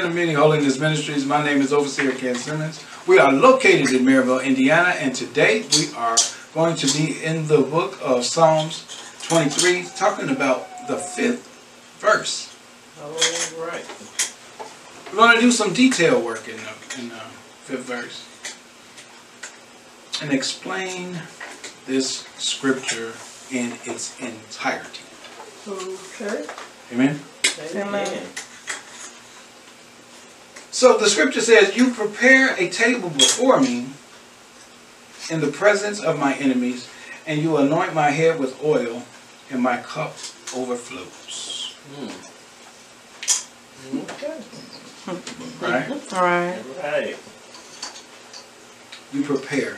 to the Mini Holiness Ministries. My name is Overseer Ken Simmons. We are located in Merrillville, Indiana, and today we are going to be in the book of Psalms 23, talking about the fifth verse. All right. We're going to do some detail work in the, in the fifth verse and explain this scripture in its entirety. Okay. Amen? Amen. So the scripture says, You prepare a table before me in the presence of my enemies, and you anoint my head with oil, and my cup overflows. Okay. Right? All right. Right. You prepare.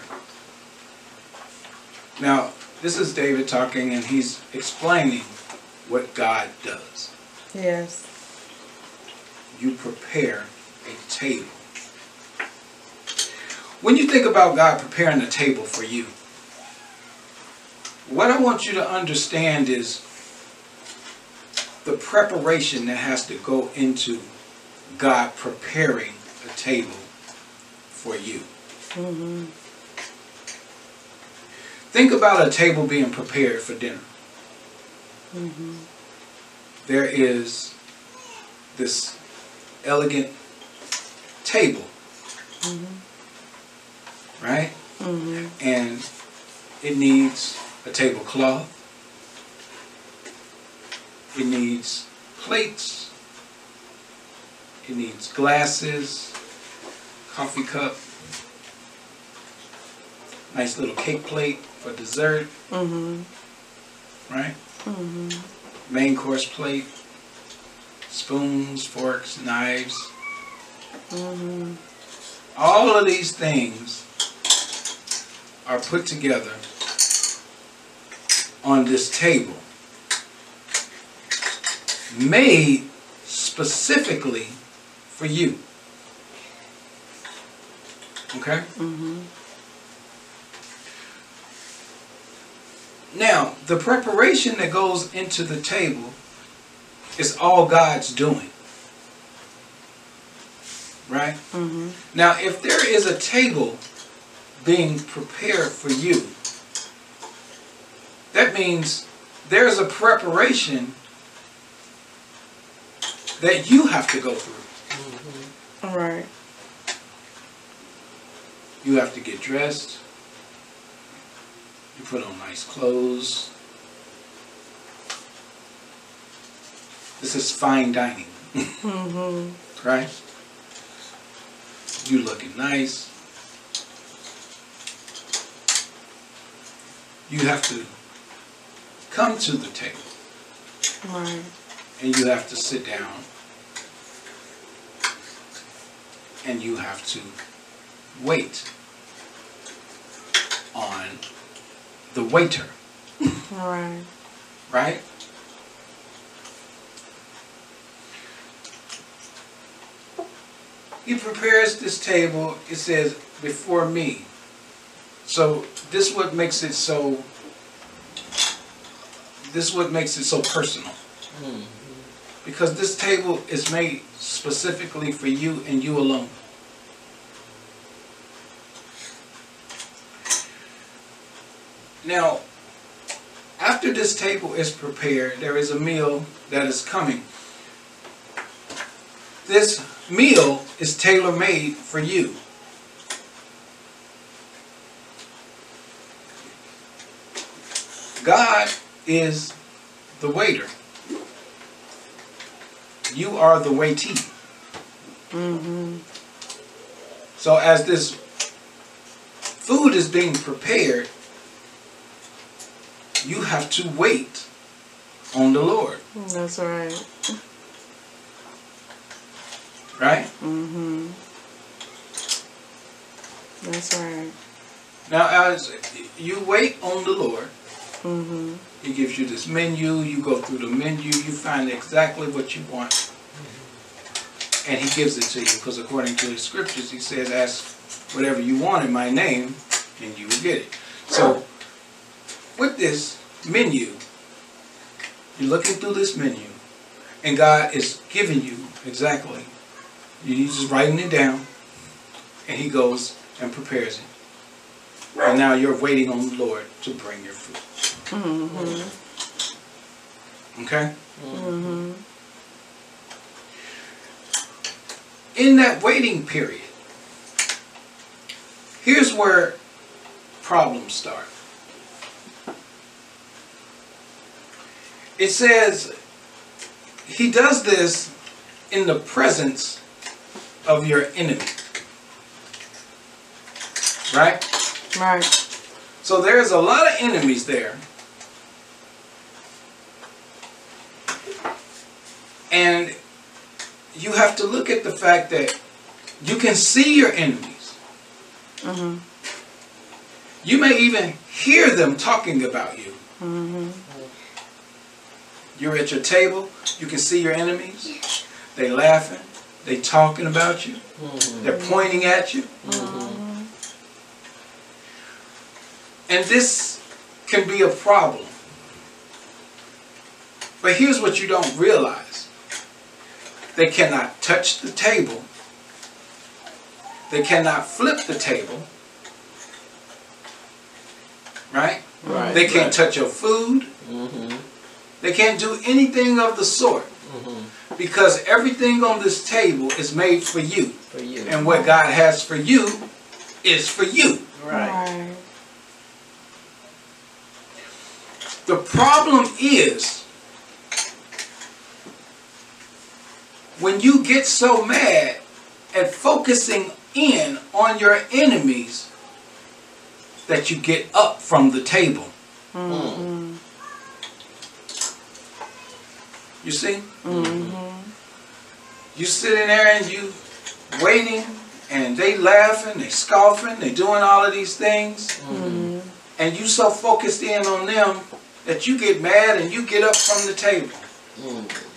Now, this is David talking, and he's explaining what God does. Yes. You prepare a table. When you think about God preparing a table for you, what I want you to understand is the preparation that has to go into God preparing a table for you. Mm-hmm. Think about a table being prepared for dinner. Mm-hmm. There is this elegant table, Mm-hmm. right? Mm-hmm. And it needs a tablecloth. It needs plates. It needs glasses, coffee cup, nice little cake plate for dessert, Mm-hmm. right? Mm-hmm. Main course plate, spoons, forks, knives. Mm-hmm. All of these things are put together on this table, made specifically for you. Okay? Mm-hmm. Now, the preparation that goes into the table is all God's doing. Right? Mm-hmm. Now, if there is a table being prepared for you, that means there's a preparation that you have to go through. All right. You have to get dressed. You put on nice clothes. This is fine dining, Mm-hmm. right? You looking nice. You have to come to the table Right. and you have to sit down and you have to wait on the waiter, right. right? He prepares this table, it says, before me. So this what makes it so this what makes it so personal. Hmm. Because this table is made specifically for you and you alone. Now, after this table is prepared, there is a meal that is coming. This meal is tailor made for you. God is the waiter. You are the waitee. Mm-hmm. So as this food is being prepared, you have to wait on the Lord, That's all right. Right? Mm-hmm. That's right. Now as you wait on the Lord, Mm-hmm. he gives you this menu, you go through the menu, you find exactly what you want. And he gives it to you because according to the scriptures, he says, ask whatever you want in my name and you will get it. So with this menu, you're looking through this menu and God is giving you exactly You just writing it down, and he goes and prepares it. And now you're waiting on the Lord to bring your food. Mm-hmm. Okay? Mm-hmm. In that waiting period, here's where problems start. It says he does this in the presence of your enemy. Right? Right. So there's a lot of enemies there. And you have to look at the fact that you can see your enemies. Mm-hmm. You may even hear them talking about you. Mm-hmm. You're at your table, you can see your enemies. They laughing, they talking about you, Mm-hmm. they're pointing at you. And this can be a problem. But here's what you don't realize. They cannot touch the table. They cannot flip the table. Right? Right. They can't touch your food. Mm-hmm. They can't do anything of the sort. Because everything on this table is made for you. For you. And what God has for you is for you. right. The problem is when you get so mad at focusing in on your enemies that you get up from the table. Mm-hmm. You see? Mm-hmm. You sitting there and you waiting and they laughing, they scoffing, they doing all of these things. Mm-hmm. And you so focused in on them that you get mad and you get up from the table. Mm.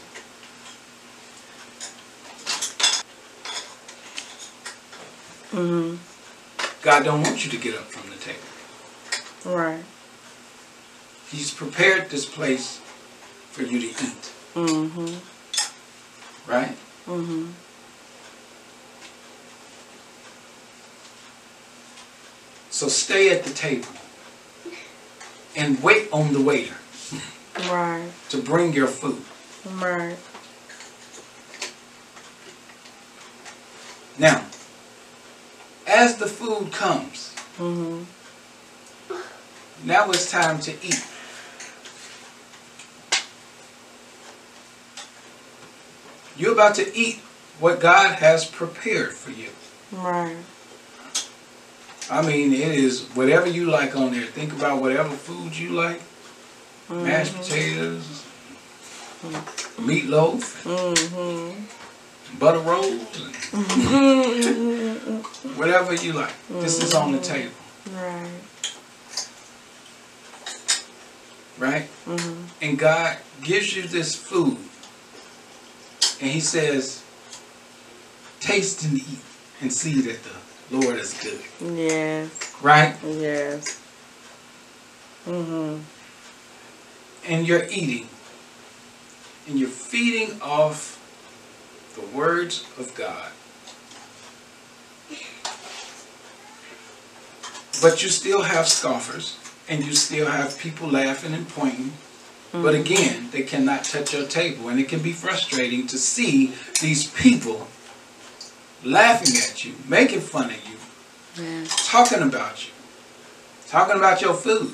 Mm-hmm. God don't want you to get up from the table. Right. He's prepared this place for you to eat, Mm-hmm. right? Mm-hmm. So stay at the table and wait on the waiter Right. to bring your food. Right. Now, as the food comes, Mm-hmm. now it's time to eat. You're about to eat what God has prepared for you. Right. I mean, it is whatever you like on there. Think about whatever food you like. Mashed potatoes, meatloaf, Mm-hmm. butter rolls, Mm-hmm. whatever you like. This is on the table, Right. right? Mm-hmm. And God gives you this food. And He says, taste and eat and see that the Lord is good. Yes. Right? Yes. Mm-hmm. And you're eating. And you're feeding off the words of God. But you still have scoffers. And you still have people laughing and pointing. But again, they cannot touch your table. And it can be frustrating to see these people laughing at you, making fun of you, Yes. talking about you, talking about your food.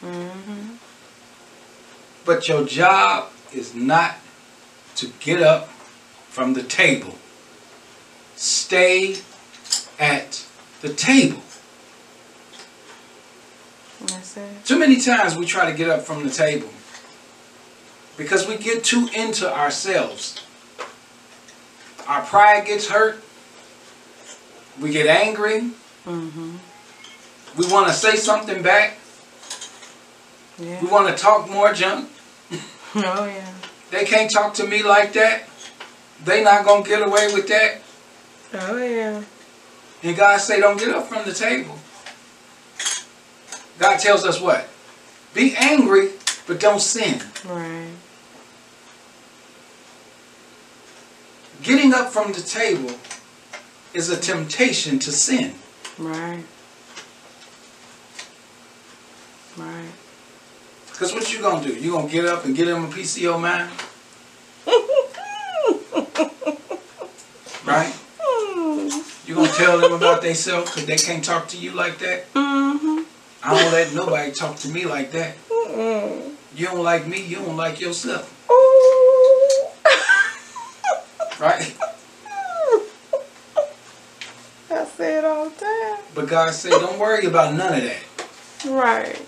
Mm-hmm. But your job is not to get up from the table. Stay at the table. It. Too many times we try to get up from the table because we get too into ourselves. Our pride gets hurt. We get angry. Mm-hmm. We want to say something back. Yeah. We want to talk more junk. Oh yeah. They can't talk to me like that. They not going to get away with that. Oh yeah. And God say, don't get up from the table. God tells us what? Be angry, but don't sin. Right. Getting up from the table is a temptation to sin. Right. Right. Because what you gonna do? You gonna get up and get them a piece of your mind? right? You gonna tell them about themselves because they can't talk to you like that? Mm-hmm. I don't let nobody talk to me like that. You don't like me, you don't like yourself. Right? I say it all the time. But God said, don't worry about none of that. Right.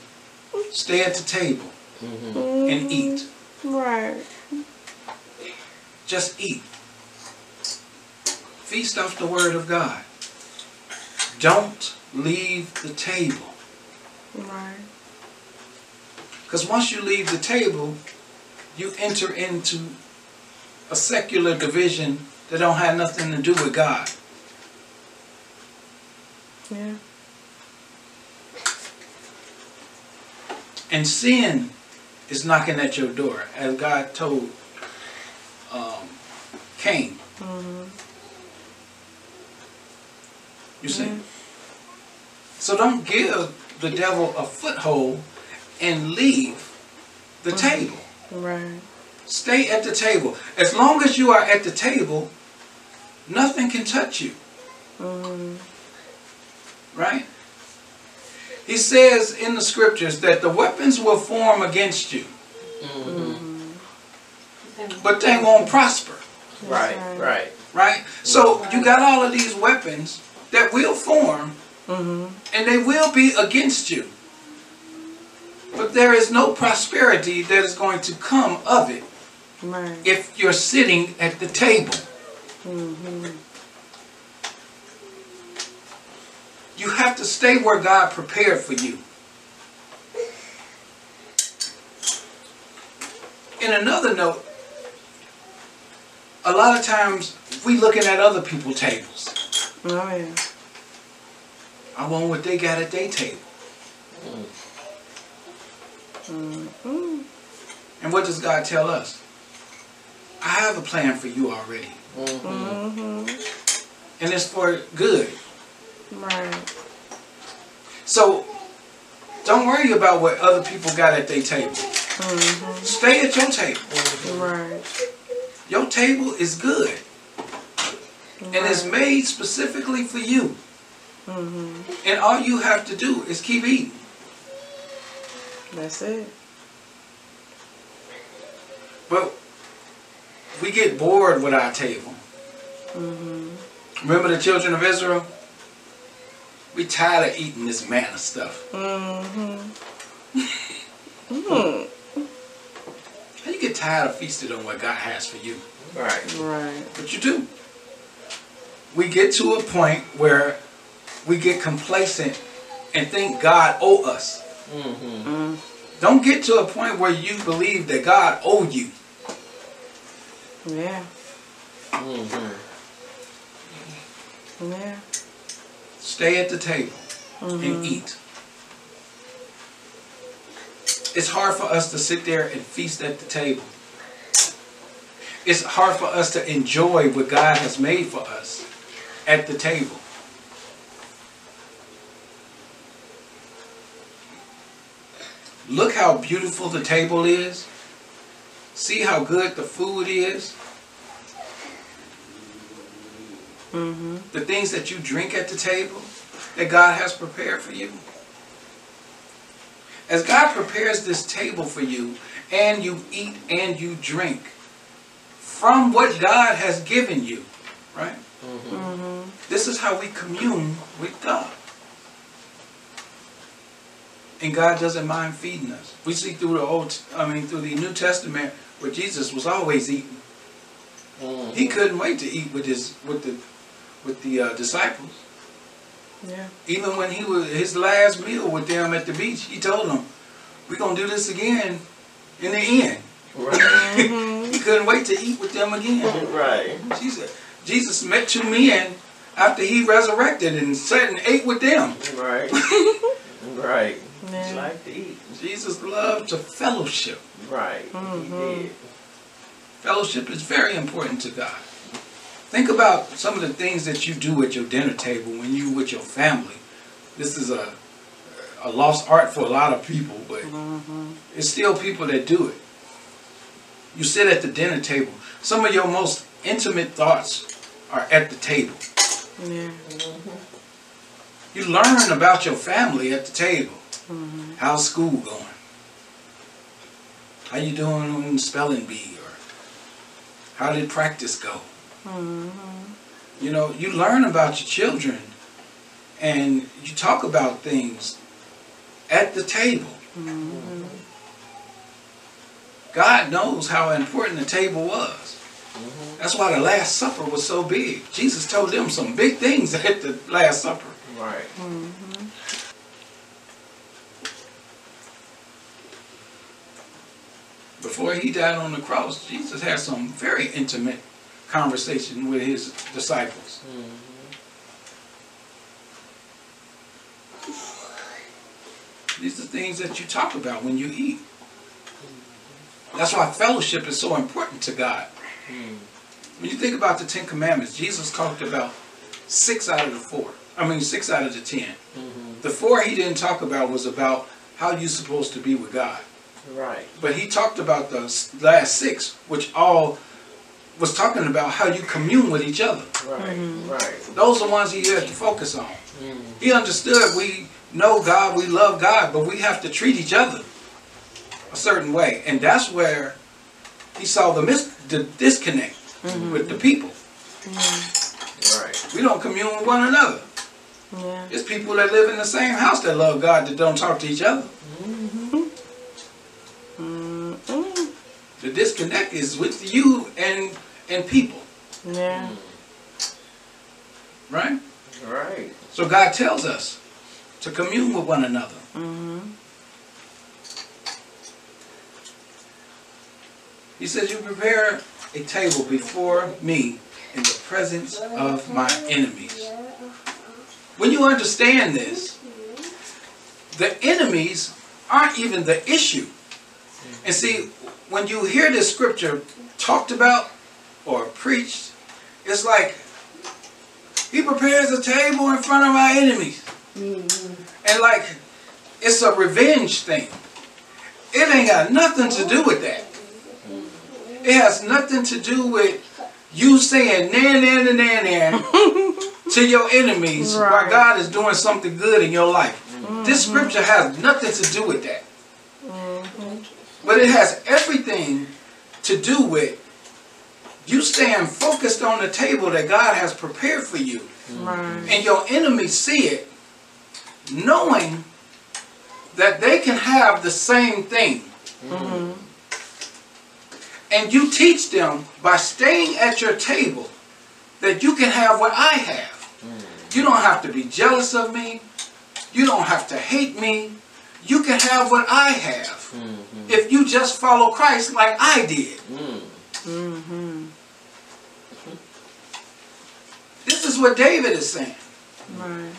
Stay at the table mm-hmm. and eat. Right. Just eat. Feast off the word of God. Don't leave the table. Right. Because once you leave the table, you enter into a secular division that don't have nothing to do with God. Yeah. And sin is knocking at your door, as God told um, Cain. Mm-hmm. You see? So don't give the devil a foothold and leave the table. Right. Stay at the table. As long as you are at the table, nothing can touch you. Mm-hmm. Right? He says in the scriptures that the weapons will form against you, but they won't prosper. Right, right. Right? So you got all of these weapons that will form Mm-hmm. and they will be against you. But there is no prosperity that is going to come of it Right. if you're sitting at the table. Mm-hmm. You have to stay where God prepared for you. In another note, a lot of times we looking at other people's tables. Oh yeah. I want what they got at their table. Mm-hmm. And what does God tell us? I have a plan for you already. Mm-hmm. And it's for good. Right. So don't worry about what other people got at their table. Mm-hmm. Stay at your table. Right. Your table is good. And it's made specifically for you. Mm-hmm. And all you have to do is keep eating. That's it. But we get bored with our table. Mm-hmm. Remember the children of Israel? We tired of eating this manna stuff. Mm-hmm. mm. How you get tired of feasting on what God has for you? Right. Right. But you do. We get to a point where we get complacent and think God owe us. Mm-hmm. Mm. Don't get to a point where you believe that God owe you. Yeah. Mm-hmm. Yeah. Stay at the table and Mhm. eat. It's hard for us to sit there and feast at the table. It's hard for us to enjoy what God has made for us at the table. Look how beautiful the table is. See how good the food is. Mm-hmm. the things that you drink at the table that God has prepared for you. As God prepares this table for you, and you eat and you drink from what God has given you, right? Mm-hmm. Mm-hmm. This is how we commune with God. And God doesn't mind feeding us. We see through the old, I mean, through the New Testament, where Jesus was always eating. Mm-hmm. He couldn't wait to eat with his with the with the uh, disciples. Yeah. Even when he was his last meal with them at the beach, he told them, "We're gonna do this again in the end." Right. Mm-hmm. he couldn't wait to eat with them again. right. Jesus, Jesus met two men after he resurrected and sat and ate with them. Right. right. It's Yeah. like to eat. Jesus loved to fellowship. Right. Mhm. He did. Fellowship is very important to God. Think about some of the things that you do at your dinner table when you with your family. This is a a lost art for a lot of people, but Mm-hmm. it's still people that do it. You sit at the dinner table. Some of your most intimate thoughts are at the table. Yeah. You learn about your family at the table. Mm-hmm. How's school going? How you doing on spelling bee? Or how did practice go? Mm-hmm. You know, you learn about your children and you talk about things at the table. Mm-hmm. God knows how important the table was. That's why the Last Supper was so big. Jesus told them some big things at the Last Supper. Right. Mm-hmm. Before he died on the cross, Jesus had some very intimate conversation with his disciples. Mm-hmm. These are things that you talk about when you eat. That's why fellowship is so important to God. Mm-hmm. When you think about the Ten Commandments, Jesus talked about six out of the four. I mean, six out of the 10 mm-hmm. The four he didn't talk about was about how you're supposed to be with God. Right. But he talked about the last six, which all was talking about how you commune with each other. Right. Mm-hmm. Right. Those are the ones he had to focus on. Mhm. He understood we know God, we love God, but we have to treat each other a certain way. And that's where he saw the, mis- the disconnect mm-hmm. with the people. Mm. Right. We don't commune with one another. Yeah. It's people that live in the same house that love God that don't talk to each other. Mm-hmm. The disconnect is with you and and people, Yeah. right? Right. So God tells us to commune with one another. Mm-hmm. He says, You prepare a table before me in the presence of my enemies. When you understand this, the enemies aren't even the issue. And see, when you hear this scripture talked about or preached, it's like he prepares a table in front of our enemies. Mm-hmm. And like it's a revenge thing. It ain't got nothing to do with that. It has nothing to do with you saying nan nan nan nan nan to your enemies while God is doing something good in your life. This mm-hmm. scripture has nothing to do with that. But it has everything to do with you staying focused on the table that God has prepared for you. Right. And your enemies see it, knowing that they can have the same thing. Mm-hmm. And you teach them by staying at your table that you can have what I have. You don't have to be jealous of me. You don't have to hate me. You can have what I have if you just follow Christ like I did. Mm-hmm. This is what David is saying. Right.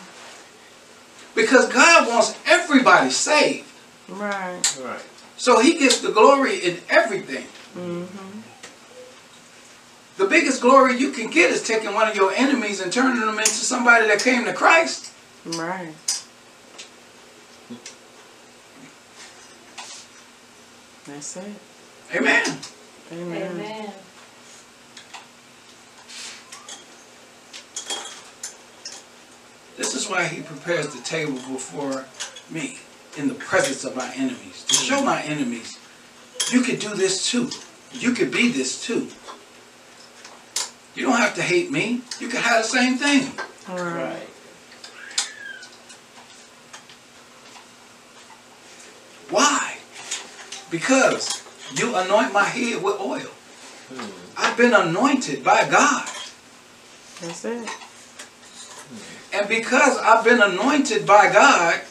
Because God wants everybody saved. Right. Right. So he gets the glory in everything. Mm-hmm. The biggest glory you can get is taking one of your enemies and turning them into somebody that came to Christ. Right. That's it. Amen. Amen. Amen. This is why he prepares the table before me in the presence of my enemies. To show my enemies, you could do this too. You could be this too. You don't have to hate me. You can have the same thing. All right. Right. Why? Because you anoint my head with oil. I've been anointed by God. That's it. And because I've been anointed by God,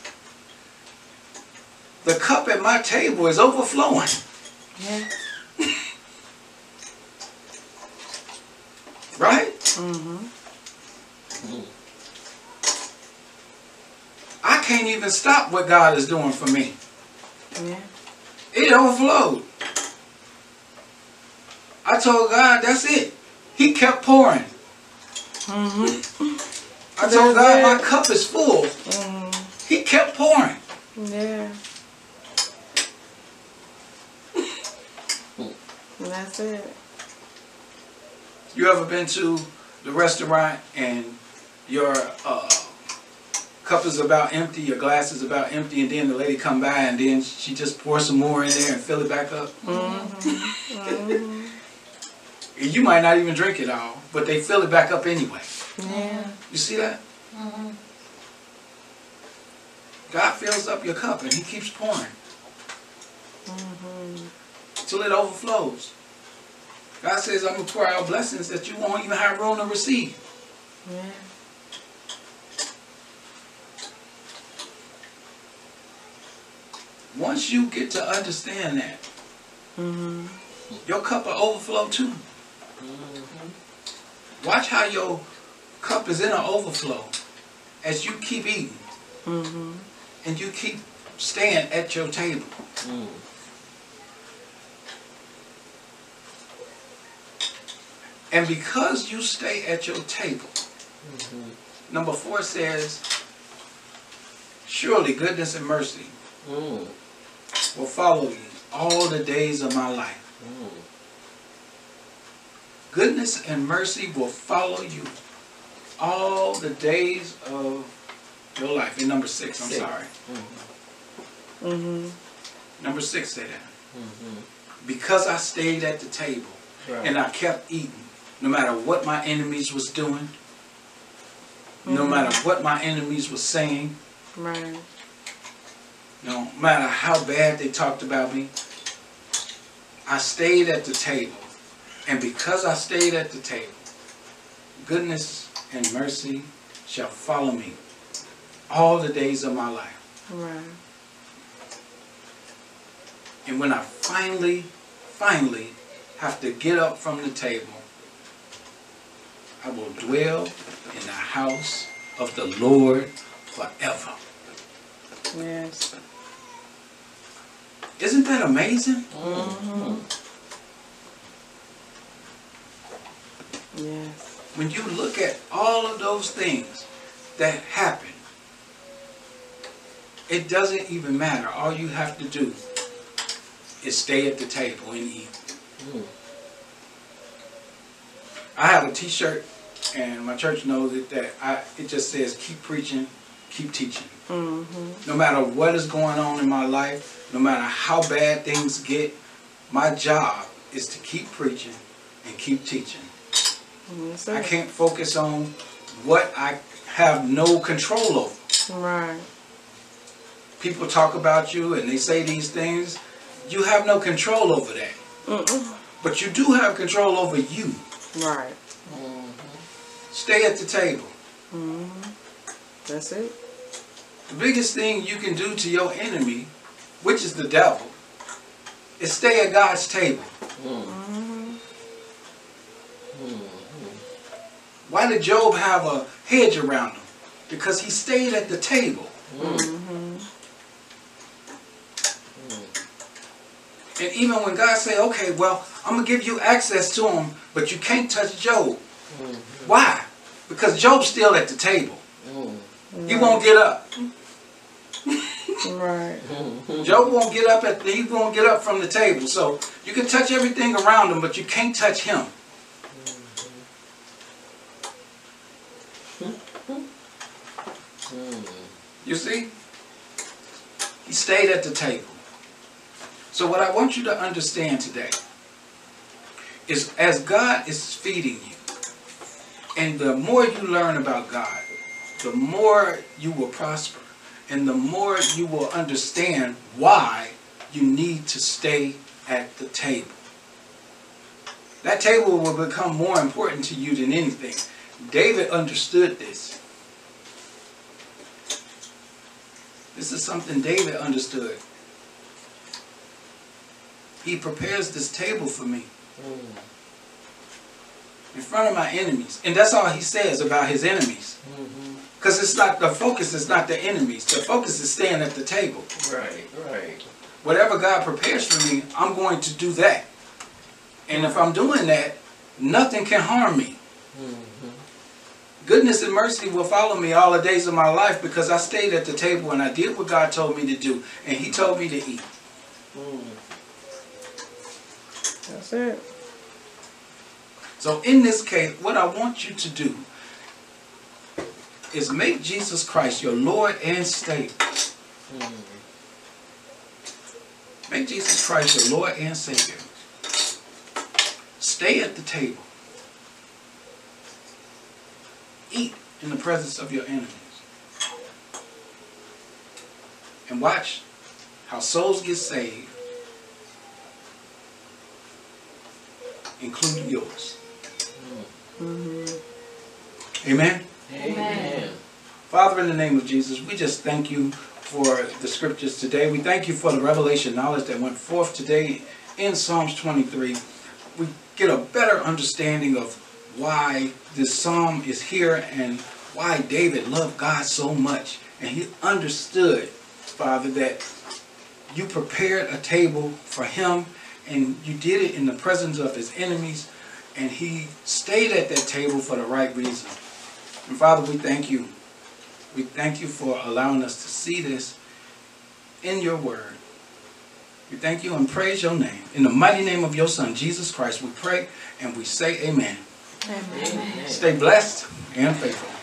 the cup at my table is overflowing. Yeah. Right? Mm-hmm. I can't even stop what God is doing for me. Yeah. It overflowed. I told God, that's it. He kept pouring. Mm-hmm. I told God my cup is full. Mm, He kept pouring. yeah. That's it. You ever been to the restaurant and your uh, cup is about empty, your glass is about empty, and then the lady come by and then she just pour some more in there and fill it back up? Mm-hmm. And you might not even drink it all, but they fill it back up anyway. Yeah. You see that? God fills up your cup and He keeps pouring Mm-hmm. till it overflows. God says, I'm going to pour out blessings that you won't even have room to receive. Yeah. Once you get to understand that, Mm-hmm. your cup will overflow too. Watch how your cup is in an overflow as you keep eating Mm-hmm. and you keep staying at your table. And because you stay at your table, number four says, surely goodness and mercy will follow you all the days of my life. Goodness and mercy will follow you all the days of your life. In number six, I'm Six. sorry. Mm-hmm. mm-hmm. Number six said that. Mm-hmm. Because I stayed at the table and I kept eating, no matter what my enemies was doing, no mm-hmm. matter what my enemies was saying, Right. No matter how bad they talked about me, I stayed at the table. And because I stayed at the table, goodness and mercy shall follow me all the days of my life. Right. And when I finally, finally have to get up from the table, I will dwell in the house of the Lord forever. Yes. Isn't that amazing? Mm-hmm. Yes. When you look at all of those things that happen, it doesn't even matter. All you have to do is stay at the table and eat. I have a T-shirt, and my church knows it. That I it just says "Keep preaching, keep teaching." Mm-hmm. No matter what is going on in my life, no matter how bad things get, my job is to keep preaching and keep teaching. Yes, I can't focus on what I have no control over. Right. People talk about you and they say these things. You have no control over that. Mm-mm. But you do have control over you. Right. Stay at the table. Mm-hmm. That's it. The biggest thing you can do to your enemy, which is the devil, is stay at God's table. Mm-hmm. Why did Job have a hedge around him? Because he stayed at the table. Mm-hmm. And even when God said, okay, well, I'm going to give you access to him, but you can't touch Job. Why? Because Job's still at the table. He won't get up. Right. Mm-hmm. Job won't get up at he won't get up from the table. So you can touch everything around him, but you can't touch him. Mm-hmm. You see? He stayed at the table. So what I want you to understand today is as God is feeding you, and the more you learn about God, the more you will prosper, and the more you will understand why you need to stay at the table. That table will become more important to you than anything. David understood this. This is something David understood. He prepares this table for me mm-hmm. in front of my enemies. And that's all he says about his enemies. Mm-hmm. Because it's not the focus is not the enemies. The focus is staying at the table. Right, right. Whatever God prepares for me, I'm going to do that. And if I'm doing that, nothing can harm me. Goodness and mercy will follow me all the days of my life because I stayed at the table and I did what God told me to do. And He told me to eat. Mm. That's it. So in this case, what I want you to do is make Jesus Christ your Lord and Savior. Mm. Make Jesus Christ your Lord and Savior. Stay at the table. Eat in the presence of your enemies. And watch how souls get saved, including yours. Amen. Amen. Father, in the name of Jesus, we just thank you for the scriptures today. We thank you for the revelation knowledge that went forth today in Psalms 23. We get a better understanding of why this psalm is here and why David loved God so much. And he understood, Father, that you prepared a table for him and you did it in the presence of his enemies. And he stayed at that table for the right reason. And Father, we thank you. We thank you for allowing us to see this in your word. We thank you and praise your name. In the mighty name of your Son, Jesus Christ, we pray and we say amen. Amen. Amen. Stay blessed and faithful.